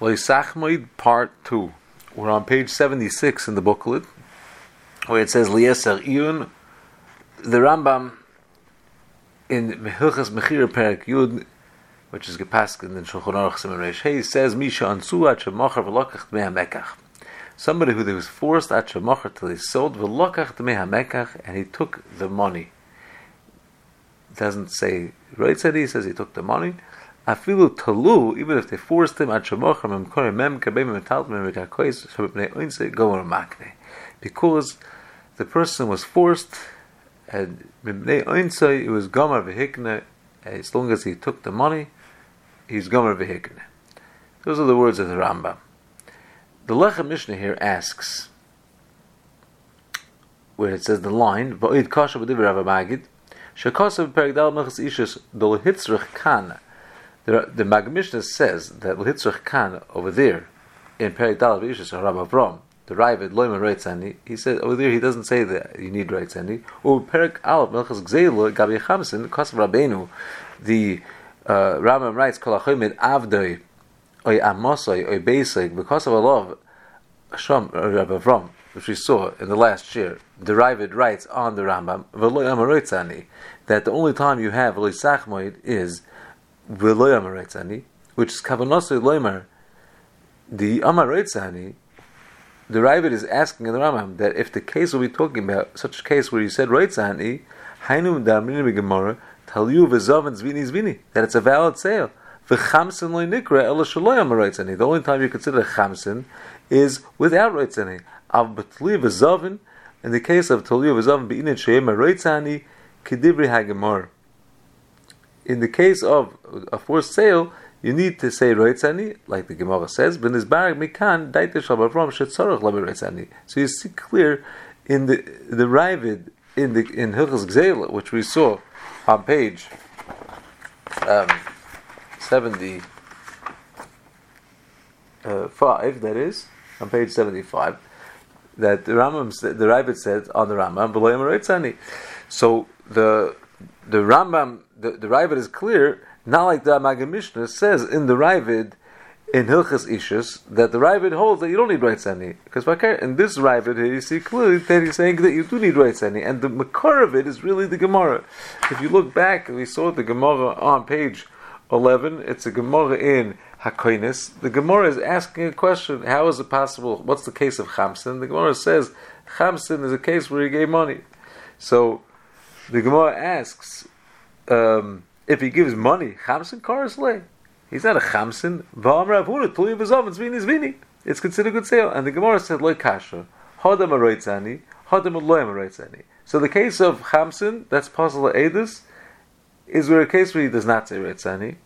Loisachmoid Part 2. We're on page 76 in the booklet, where it says Lieser Iyun. The Rambam in Mehilchas Mechir Perak Yud, which is gepaskin in Shulchan Aruch Simon Reish says Misha Ansu At Shemachar V'lokach HaMekach. Somebody who was forced at Shemachar till he sold V'lokach Dmei HaMekach, and he took the money. It doesn't say, right said he says he took the money. Afilu talu, even if they forced him at shemochar memkore mem kabem metal mem mekakois shabnei oinse go on makne, because the person was forced and mebnei oinse it was gomer vehikne. As long as he took the money, he's gomer vehikne. Those are the words of the Rambam. The Lechem Mishnah here asks, where it says the line, "Va'id kasha b'divrei Rav Magid, shekasav perik dal mechas ishus dol hitzrich kana." The, Magmishnah says that Hitzrach Khan over there in Perik Dal Vishas Rabbi Avram, the Ravid Loimer Reitzani, he said over there he doesn't say that you need Reitzani. Or Perik Aleph Melchas Gzeilu Gabi Chamsin Kosav Rabbeinu, the uh, Rambam writes Kolachimid Avdoi Oy Amosoi Oy Beisig because of a love Shom Rabbi Avram which we saw in the last year, the Ravid writes on the Rambam, that the only time you have Elisachmoid is v'lo amaretzani, which is kavanasoi loimer, the amaretzani, the Ravid is asking in the Rambam that if the case we'll be talking about, such a case where you said reitzani, hainu damrin gemara, talyu v'zovan zvini zvini, that it's a valid sale. V'chamsin loy nikra ela shaloy amaretzani. The only time you consider chamsin is without reitzani. Av betli v'zovan, in the case of talyu v'zovan be'init sheim reitzani, kedivri hagemor in the case of a forced sale, you need to say roitzani, like the Gemara says, but this barag mikan daite shabavram shetzarach labi roitzani. So you see clear in the the Ravid in the in Hilchas Gzeila, which we saw on page um, seventy uh, five. That is on page seventy five. That the Rambam, the Ravid said on the Rambam, below roitzani. So the the Rambam the, the Ravid is clear, not like the Magid Mishnah says in the Ravid in Hilchas Ishus that the Ravid holds that you don't need any because in this Ravid here you see clearly that he's saying that you do need any and the makar of it is really the Gemara. If you look back, we saw the Gemara on page eleven. It's a Gemara in Hakoinis. The Gemara is asking a question: How is it possible? What's the case of Chamsin? The Gemara says Chamsin is a case where he gave money. So the Gemara asks, um, if he gives money, chamsin karsle, he's not a chamsin. It's considered good sale. And the Gemara said, loy kasha, hadam aroitzani, hadam loyam aroitzani. So the case of chamsin, that's possible edus, is where a case where he does not say reitzani.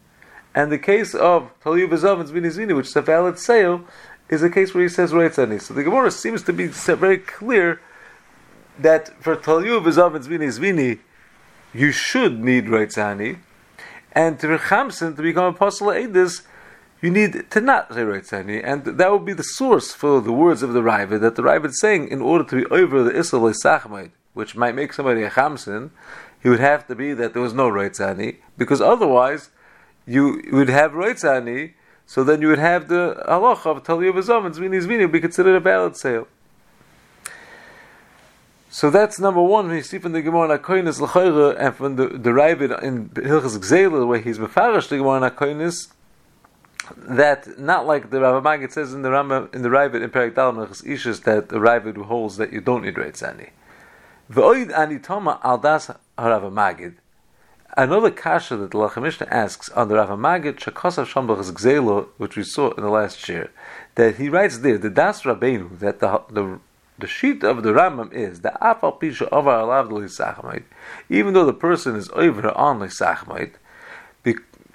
And the case of Taliyu V'zav and Zvini which is a valid sale, is a case where he says reitzani. So the Gemara seems to be very clear that for Taliyu V'zav and Zvini Zvini, you should need Reitzani, and to Rechamsin, to become apostle Edis, you need to not say Reitzani, and that would be the source for the words of the Ravid, that the Ravid is saying, in order to be over the Isra Sachmaid, which might make somebody a Chamsin, he would have to be that there was no Reitzani, because otherwise, you would have Reitzani, so then you would have the halacha of Taliyah V'zom and Zvini Zvini be considered a valid sale. So that's number one. We see from the Gemara Nakoinis L'chayra and from the the in Hilchas Gzeila where he's mefarish the Gemara Nakoinis that not like the Rav Magid says in the Rama in the Ravid in Perik Dalam Ishus that the Ravid holds that you don't need Reitzani. V'oid anitoma al das Rav Magid. Another kasha that the Lachamishna asks on the Rav Magid Shakosav Shambachas Gzeila, which we saw in the last year, that he writes there the Das Rabbeinu that the the the sheet of the Rambam is the afal pisha of our alav even though the person is over on lisachmait,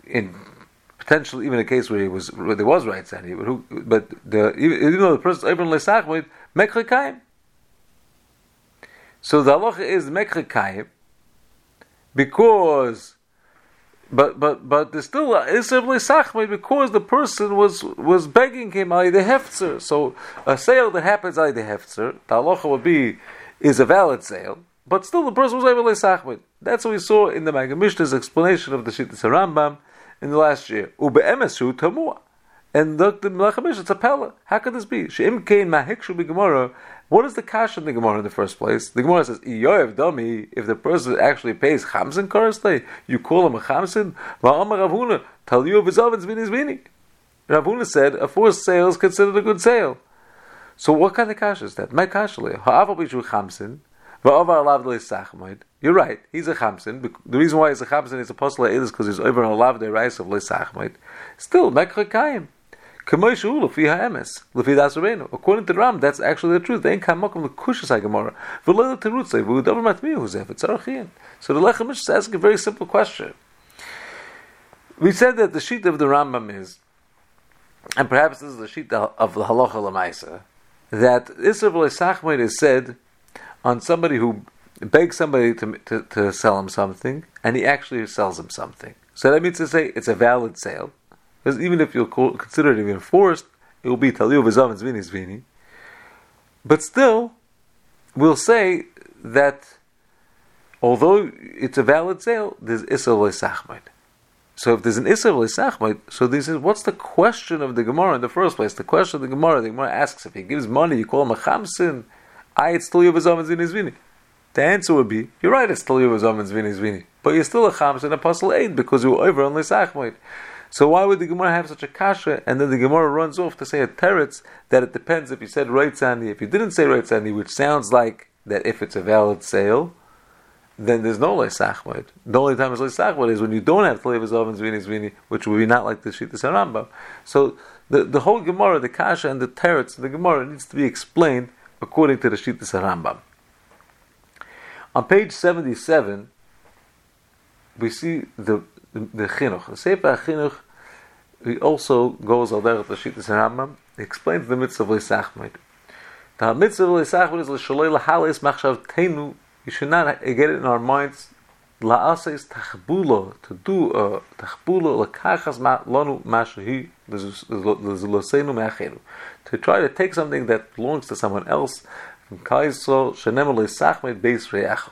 in potentially even a case where he was where there was right sandy, but who, but the even though the person is over on lisachmait, mekrikayim. So the halacha is mekrikayim because but but but there's still uh, Isser Sachmei because the person was was begging him by the hefzer. So a sale that happens by the hefzer, the would be is a valid sale, but still the person was able to Sachmei. That's what we saw in the Magid Mishnah's explanation of the Shittas Rambam in the last year. Ubeemesu tamua. And look, the Melech it's a pella. How could this be? She'im kein mahikshu b'gemara. What is the cash in the Gemara in the first place? The Gemara says, "Iyoev dami." If the person actually pays chamsin koristay, you call him a chamsin. Va'amar Ravuna, taliyu v'zavin zvini zvini. Ravuna said, a forced sale is considered a good sale. So what kind of cash is that? My cash Ha'aval b'shu chamsin. Va'avar. You're right. He's a chamsin. The reason why he's a chamsin is a apostle is because he's over alav the rice of le'sachmoid. Still, mekrekayim. According to Ram, that's actually the truth. They. So the Lechem is asking a very simple question. We said that the sheet of the Rambam is, and perhaps this is the sheet of the halacha lemaisa, that Isra v'leisachmoid is said on somebody who begs somebody to, to, to sell him something, and he actually sells him something. So that means to say it's a valid sale. Because even if you consider it even forced, it will be Taliu Vizam and Zvini Zvini. But still, we'll say that although it's a valid sale, there's Issa Sachmaid. So if there's an Issa Sachmaid, so this is what's the question of the Gemara in the first place? The question of the Gemara, the Gemara asks if he gives money, you call him a Chamsin, I it's Taliu Vizam and Zvini Zvini. The answer would be, you're right, it's Taliu Vizam and Zvini Zvini. But you're still a Chamsin, apostle aid, because you were over on Sachmaid. So why would the Gemara have such a kasha? And then the Gemara runs off to say a teretz that it depends if you said right sandi, if you didn't say right sandi, which sounds like that if it's a valid sale, then there's no leisachmoid. The only time it's leisachmoid is when you don't have tlevas ovens zvini zvini, which would be not like the shita saramba. So the, the whole Gemara, the kasha and the teretz, the Gemara needs to be explained according to the shita saramba. On page seventy-seven, we see the the, chinuch. The Sefer Chinuch he also goes al derech l'shittas Rambam. He explains the mitzvah of l'isachmid. The mitzvah of l'isachmid is l'shalei l'halis machshav tenu. You should not get it in our minds. La'asa is tachbulo to do a tachbulo lekachas lonu mashahi l'zulosenu me'acheru. To try to take something that belongs to someone else from shenem beis.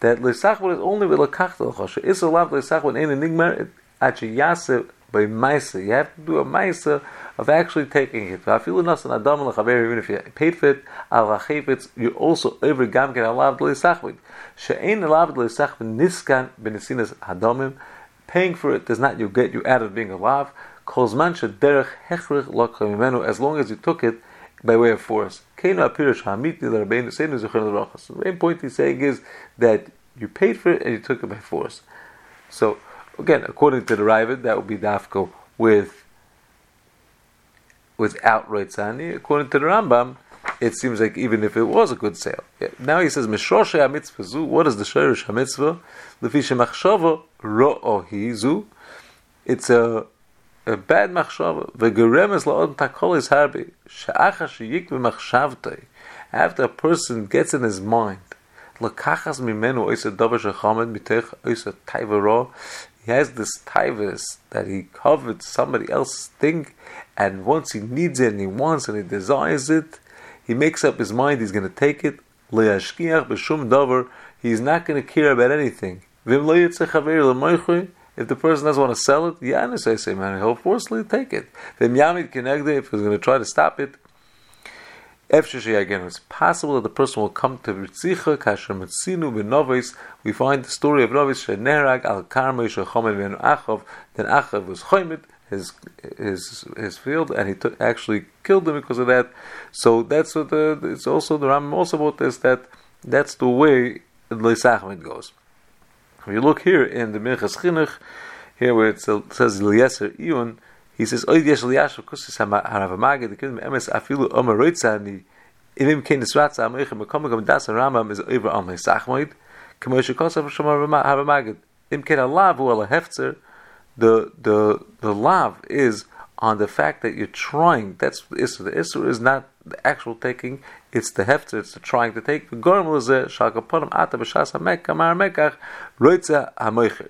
That Lesachmon is only with Lakachtalcha. So Israel Lesachmon ain't enigma achiyase by Maisa. You have to do a Maisa of actually taking it. Even if you paid for it, you're also over Gamkin Alav Lesachmon. She'ain Alav Lesachmon Niskan Benesinas adamim. Paying for it does not you get you out of being alive. Kozman Shederech Hechrich Lakha Mimenu. As long as you took it, by way of force. The main point he's saying is that you paid for it and you took it by force. So, again, according to the Ravid, that would be dafko with without Reitzani. According to the Rambam, it seems like even if it was a good sale. Yeah. Now he says, Mishrosh HaMitzvah What is the Shirish HaMitzvah? Lefi Shemachshava Ro'ohi Zu. It's a a bad machshava. V'geremes la'odem takol is harbi. She'acha she'yik v'machshavtei. After a person gets in his mind, l'kachas mimenu oisa davar shechamed mitech oisa taivaro, he has this taivas that he covered somebody else's thing, and once he needs it and he wants and he desires it, he makes up his mind he's going to take it. Le'ashkiach b'shum davar, he's not going to care about anything. V'im lo yitzeh chaver if the person doesn't want to sell it, he'll forcefully take it. The Yamid Kenegde, if he's going to try to stop it, again, it's possible that the person will come to Ritzicha, Kasher Metzinu, Benovis. We find the story of Novis, Shenerag, Al Karma, Shechomed, Ben Achov. Then Achov was Chomed, his his his field, and he took, actually killed him because of that. So that's what the, it's also the Ram also about this that that's the way the Leisachmed goes. If you look here in the Minchas Chinuch, here where it says Eliezer Iyun, he says, Oid yesh liyashav kusis harav magid, the kingdom emes afilu omer roitzani, Ivim kein nisratza amoich mekom mekom das Rambam is over on Sachmoid, k'moshe kosav shomar harav magid. Im kein alav hu ala hefzer, the the the lav is on the fact that you're trying. That's the issue. The issue is not the actual taking; it's the hefter. It's the trying to take. The.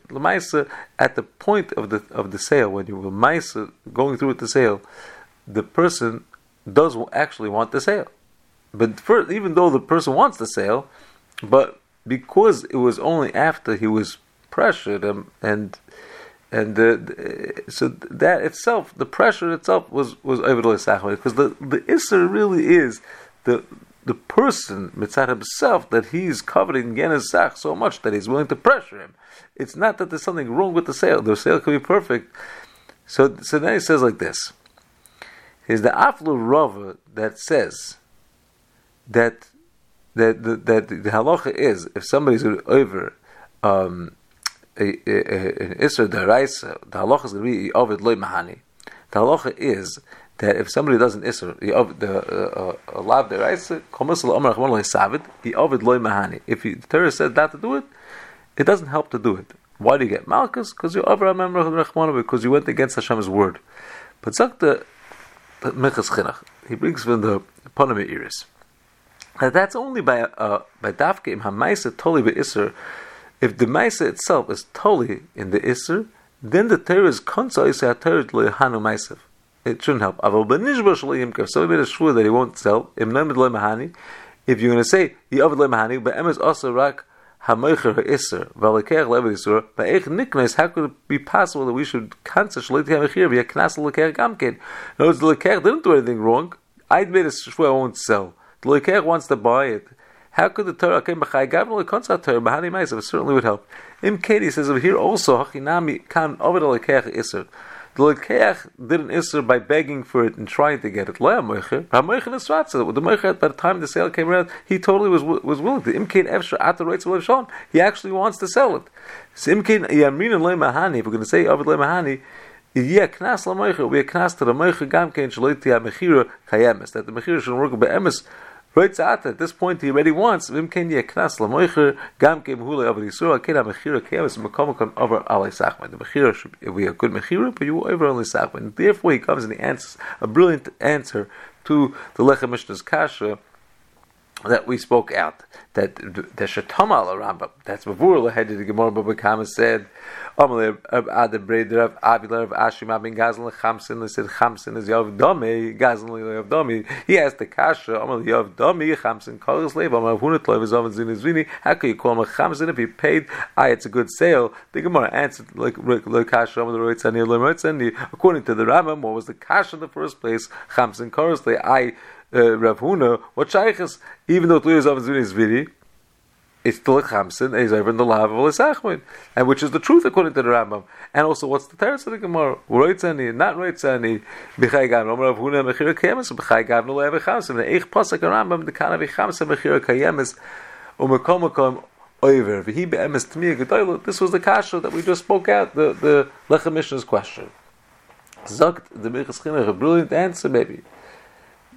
Lemaisa at the point of the of the sale when you were going through with the sale, the person does actually want the sale, but first, even though the person wants the sale, but because it was only after he was pressured him, and and the, so that itself, the pressure itself was was the because the the isser really is the the person mitzad himself that he's coveting Genezach so much that he's willing to pressure him. It's not that there's something wrong with the sale. The sale could be perfect. So so then he says like this. Is the aflu rava that says that that the, that the halacha is if somebody's over um, an isra deraisa, the halacha is going to be ovid loy mahani. The halacha is that if somebody doesn't isra, the uh, uh, lav deraisa, komisal amar achman loy savid, he ovid loy mahani. If the Torah said not to do it, it doesn't help to do it. Why do you get malchus? Because you over because you went against Hashem's word. But zak the Minchas Chinuch, he brings from the Panama Iris. That that's only by uh, by dafke im hamaisa totally be iser. If the maisa itself is toli in the iser, then the Torah is konsa isa Torah lehanu maisav. It shouldn't help. If somebody made a shvur that he won't sell. If you're going to say the avad le mahani, but emes also rak hamoicher ha'isser v'alekech isur ba'ech niknes. How could it be possible that we should cancel shaliti ha'mechir v'ya knas lekech gamkin? Words, the lekech didn't do anything wrong. I made a shvur I won't sell. The Lekech wants to buy it. How could the Torah came b'chay gavno lekonsa Torah b'hani ma'asav? It certainly would help. Im Katie says over here also hachinami kan the Lekech iser. The Lekech did an iser by begging for it and trying to get it. Lo moicher, ha'moicher nisratza. The moicher by the time the sale came around, he totally was was willing to. Im Kain at the rates of He actually wants to sell it. So yamrin and mahani. If we're going to say over le mahani yeh knas lamoicher, we knas to the moicher gam kein shloiti ha-mechira kayemes. That the mechira should work be'emes Right at this point, he already wants lamoicher gam over. The should be a good mechira, but you over only sachman. Therefore, he comes and he answers a brilliant answer to the lechem mishnah's kasha that we spoke out that the Shatamal Rambam that's before the head of the Gemara Baba Kama said Amalei Ad Breder of Avilar of Ashim Abin Gazlan Chamsin said Chamsin is Yav Dami Gazlan Yav Dami he asked the Kasha Amalei Yav Dami Chamsin Kol Slave Amalei Hunat Loiv Zavan Zin Zvini how can you call him a Chamsin if he paid I it's a good sale? The Gemara answered like like Kasha Amalei Roitzani Roitzani. According to the Rambam what was the Kasha in the first place? Chamsin Kol Slave I uh, Rav Huna, what shaykhs, even though Tluyas of is viri, it's still a chamsin, and he's over in the lav of Lisachmin, and which is the truth according to the Rambam. And also, what's the teretz of the Gemara? Roitzani, not roitzani, b'chay Omer Rav Huna, mechira kayemes, b'chay gav, no le'ev chamsin, the eich pasuk Rambam, the kana v'chamsin, mechira kayemes, u'mekom mekom, over. This was the kasha that we just spoke out, the, the Lechem question. Zogt the Minchas Chinuch, a brilliant answer, maybe.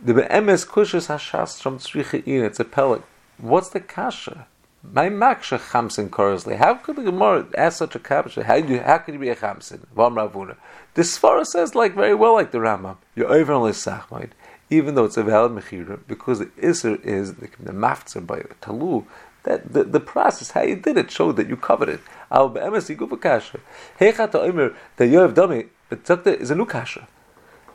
The be'emes kushas hashas from tzricha in. It's a pellet. What's the kasha? My maksha chamsin korosli. How could the Gemara ask such a kasha? How how could you be a chamsin? Vam ravuna. The Svara says like very well like the Rambam. You're over on even though it's a valid mechira, because the iser is the, maftzer by talu. That the, the process how you did it showed that you covered it. Al be'emes yiguv kasha. Heichata omer that you have done it. Is a new kasha.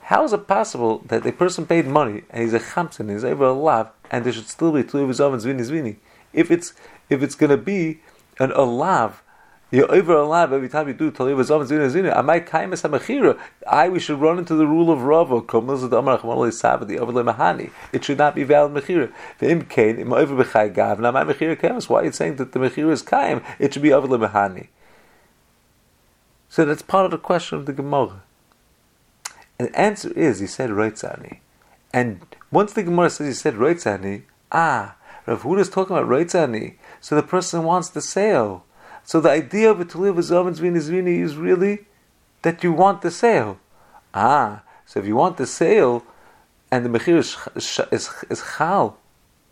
How is it possible that a person paid money and he's a chamsin, he's over a lav, and there should still be two of his ovens zvini zvini? If it's if it's going to be an alav, you're over a lav every time you do taliv ovens zvini zvini. Am I kaimis hamachira. I we should run into the rule of Rava. the mahani. It should not be valid mechira. V'im kain im over b'chay gav. Now my mechira kaim. Why are you saying that the mechira is kaim? It should be over the mahani. So that's part of the question of the Gemara. And the answer is, he said Reitzani. And once the Gemara says he said Reitzani, ah, Rav Huna is talking about Reitzani. So the person wants the sale. So the idea of a to live as Zvini is really that you want the sale. Ah, so if you want the sale, and the Mechir is, is, is Chal,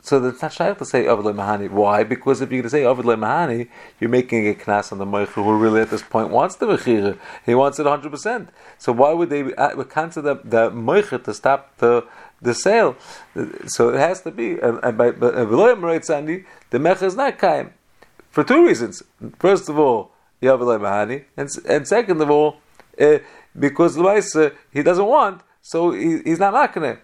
so that's not shaykh to say Avid Mahani. Why? Because if you're going to say Avid Mahani, you're making a knas on the Meicher who really at this point wants the Mechira. He wants it 100%. So why would they cancel the, the to stop the the sale? So it has to be. And, and by Veloyim Reitzani, the Mecher is not Kaim. For two reasons. First of all, Yavid Mahani. And, and second of all, uh, because the he doesn't want, so he, he's not making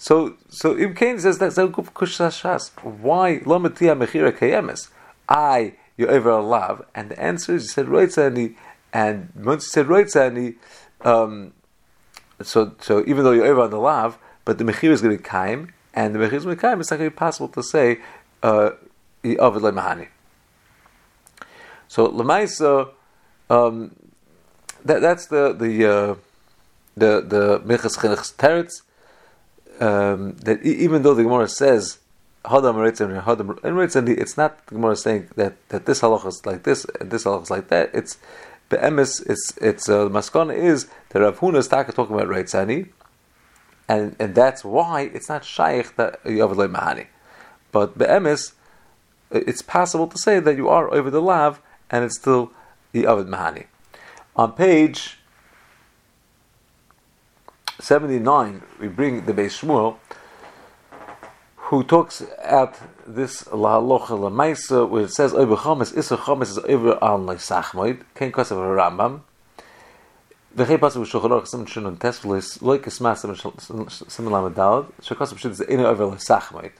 so, so Ibn Kain says good kushashas. Why lomatia mechira kayemes? I you're over a lav? And the answer is, you said roitzani, and once you said roitzani, um, so so even though you're over on the lav, but the mechir is going to be kaim, and the mechir is going to be kaim, it's not going to be possible to say uh, Ovid mahani. So lemaisa, um, that that's the the uh, the the Minchas Chinuch's teretz. Um, that even though the Gemara says Hadam and Hadam and it's not the Gemara saying that, that this halacha is like this and this halacha is like that. It's be'emes. It's it's uh, the maskana is that Rav Huna is talking about Reitzani, and and that's why it's not shaykh that have mahani. But be'emes, it's possible to say that you are over the lav and it's still the Avid Mahani. On page 79, we bring the Beis Shmuel, who talks at this lahalocha meisa, where it says over chomes isa chomes is over al leisachmoid. Kain kosev Rambam. The chay pasuk shulchanor some shunun tesvelis loikas mas some some lamadalad. Shulchanor pshut is the inner over leisachmoid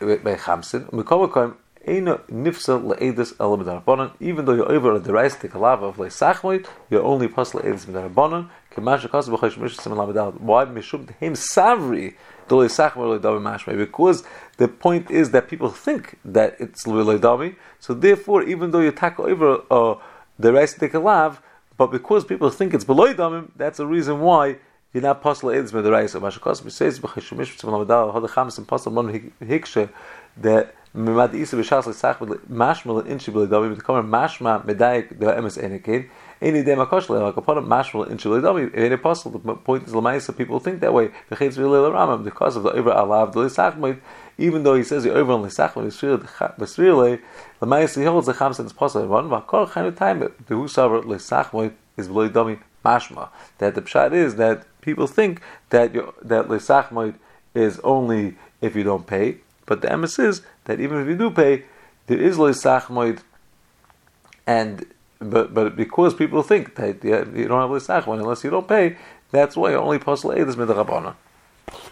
by chamsin. Mikomakoim Le'edis elam darabanan. Even though you're over the rice, take a lava of le'sachmoit, you're only pas le'edis darabanan. Kemash akas b'chosh mishus sim lamadal. Why mishum him savri do le'sachmoit le'davi mashmei? Because the point is that people think that it's le'davi. So therefore, even though you tackle over uh, the rice, take a lav, but because people think it's below that's the reason why you're not possible edis medaraisa. Mashakas says b'chosh mishus sim lamadal. Had the chamis impossible mon hikshe that The the point is people think that way. Because of the over alav the l'sachmoid even though he says the over on l'sachmoid b'srile eh, l'maisa he holds the chamsa is possible one v'kol chayim time the who saver l'sachmoid is b'ledavi mashma. That the pshat is that people think that that l'sachmoid is only if you don't pay but the emes is that even if you do pay, there is loy sachmoid, and but but because people think that you don't have loy sachmoid unless you don't pay, that's why only possible aid is midrabana.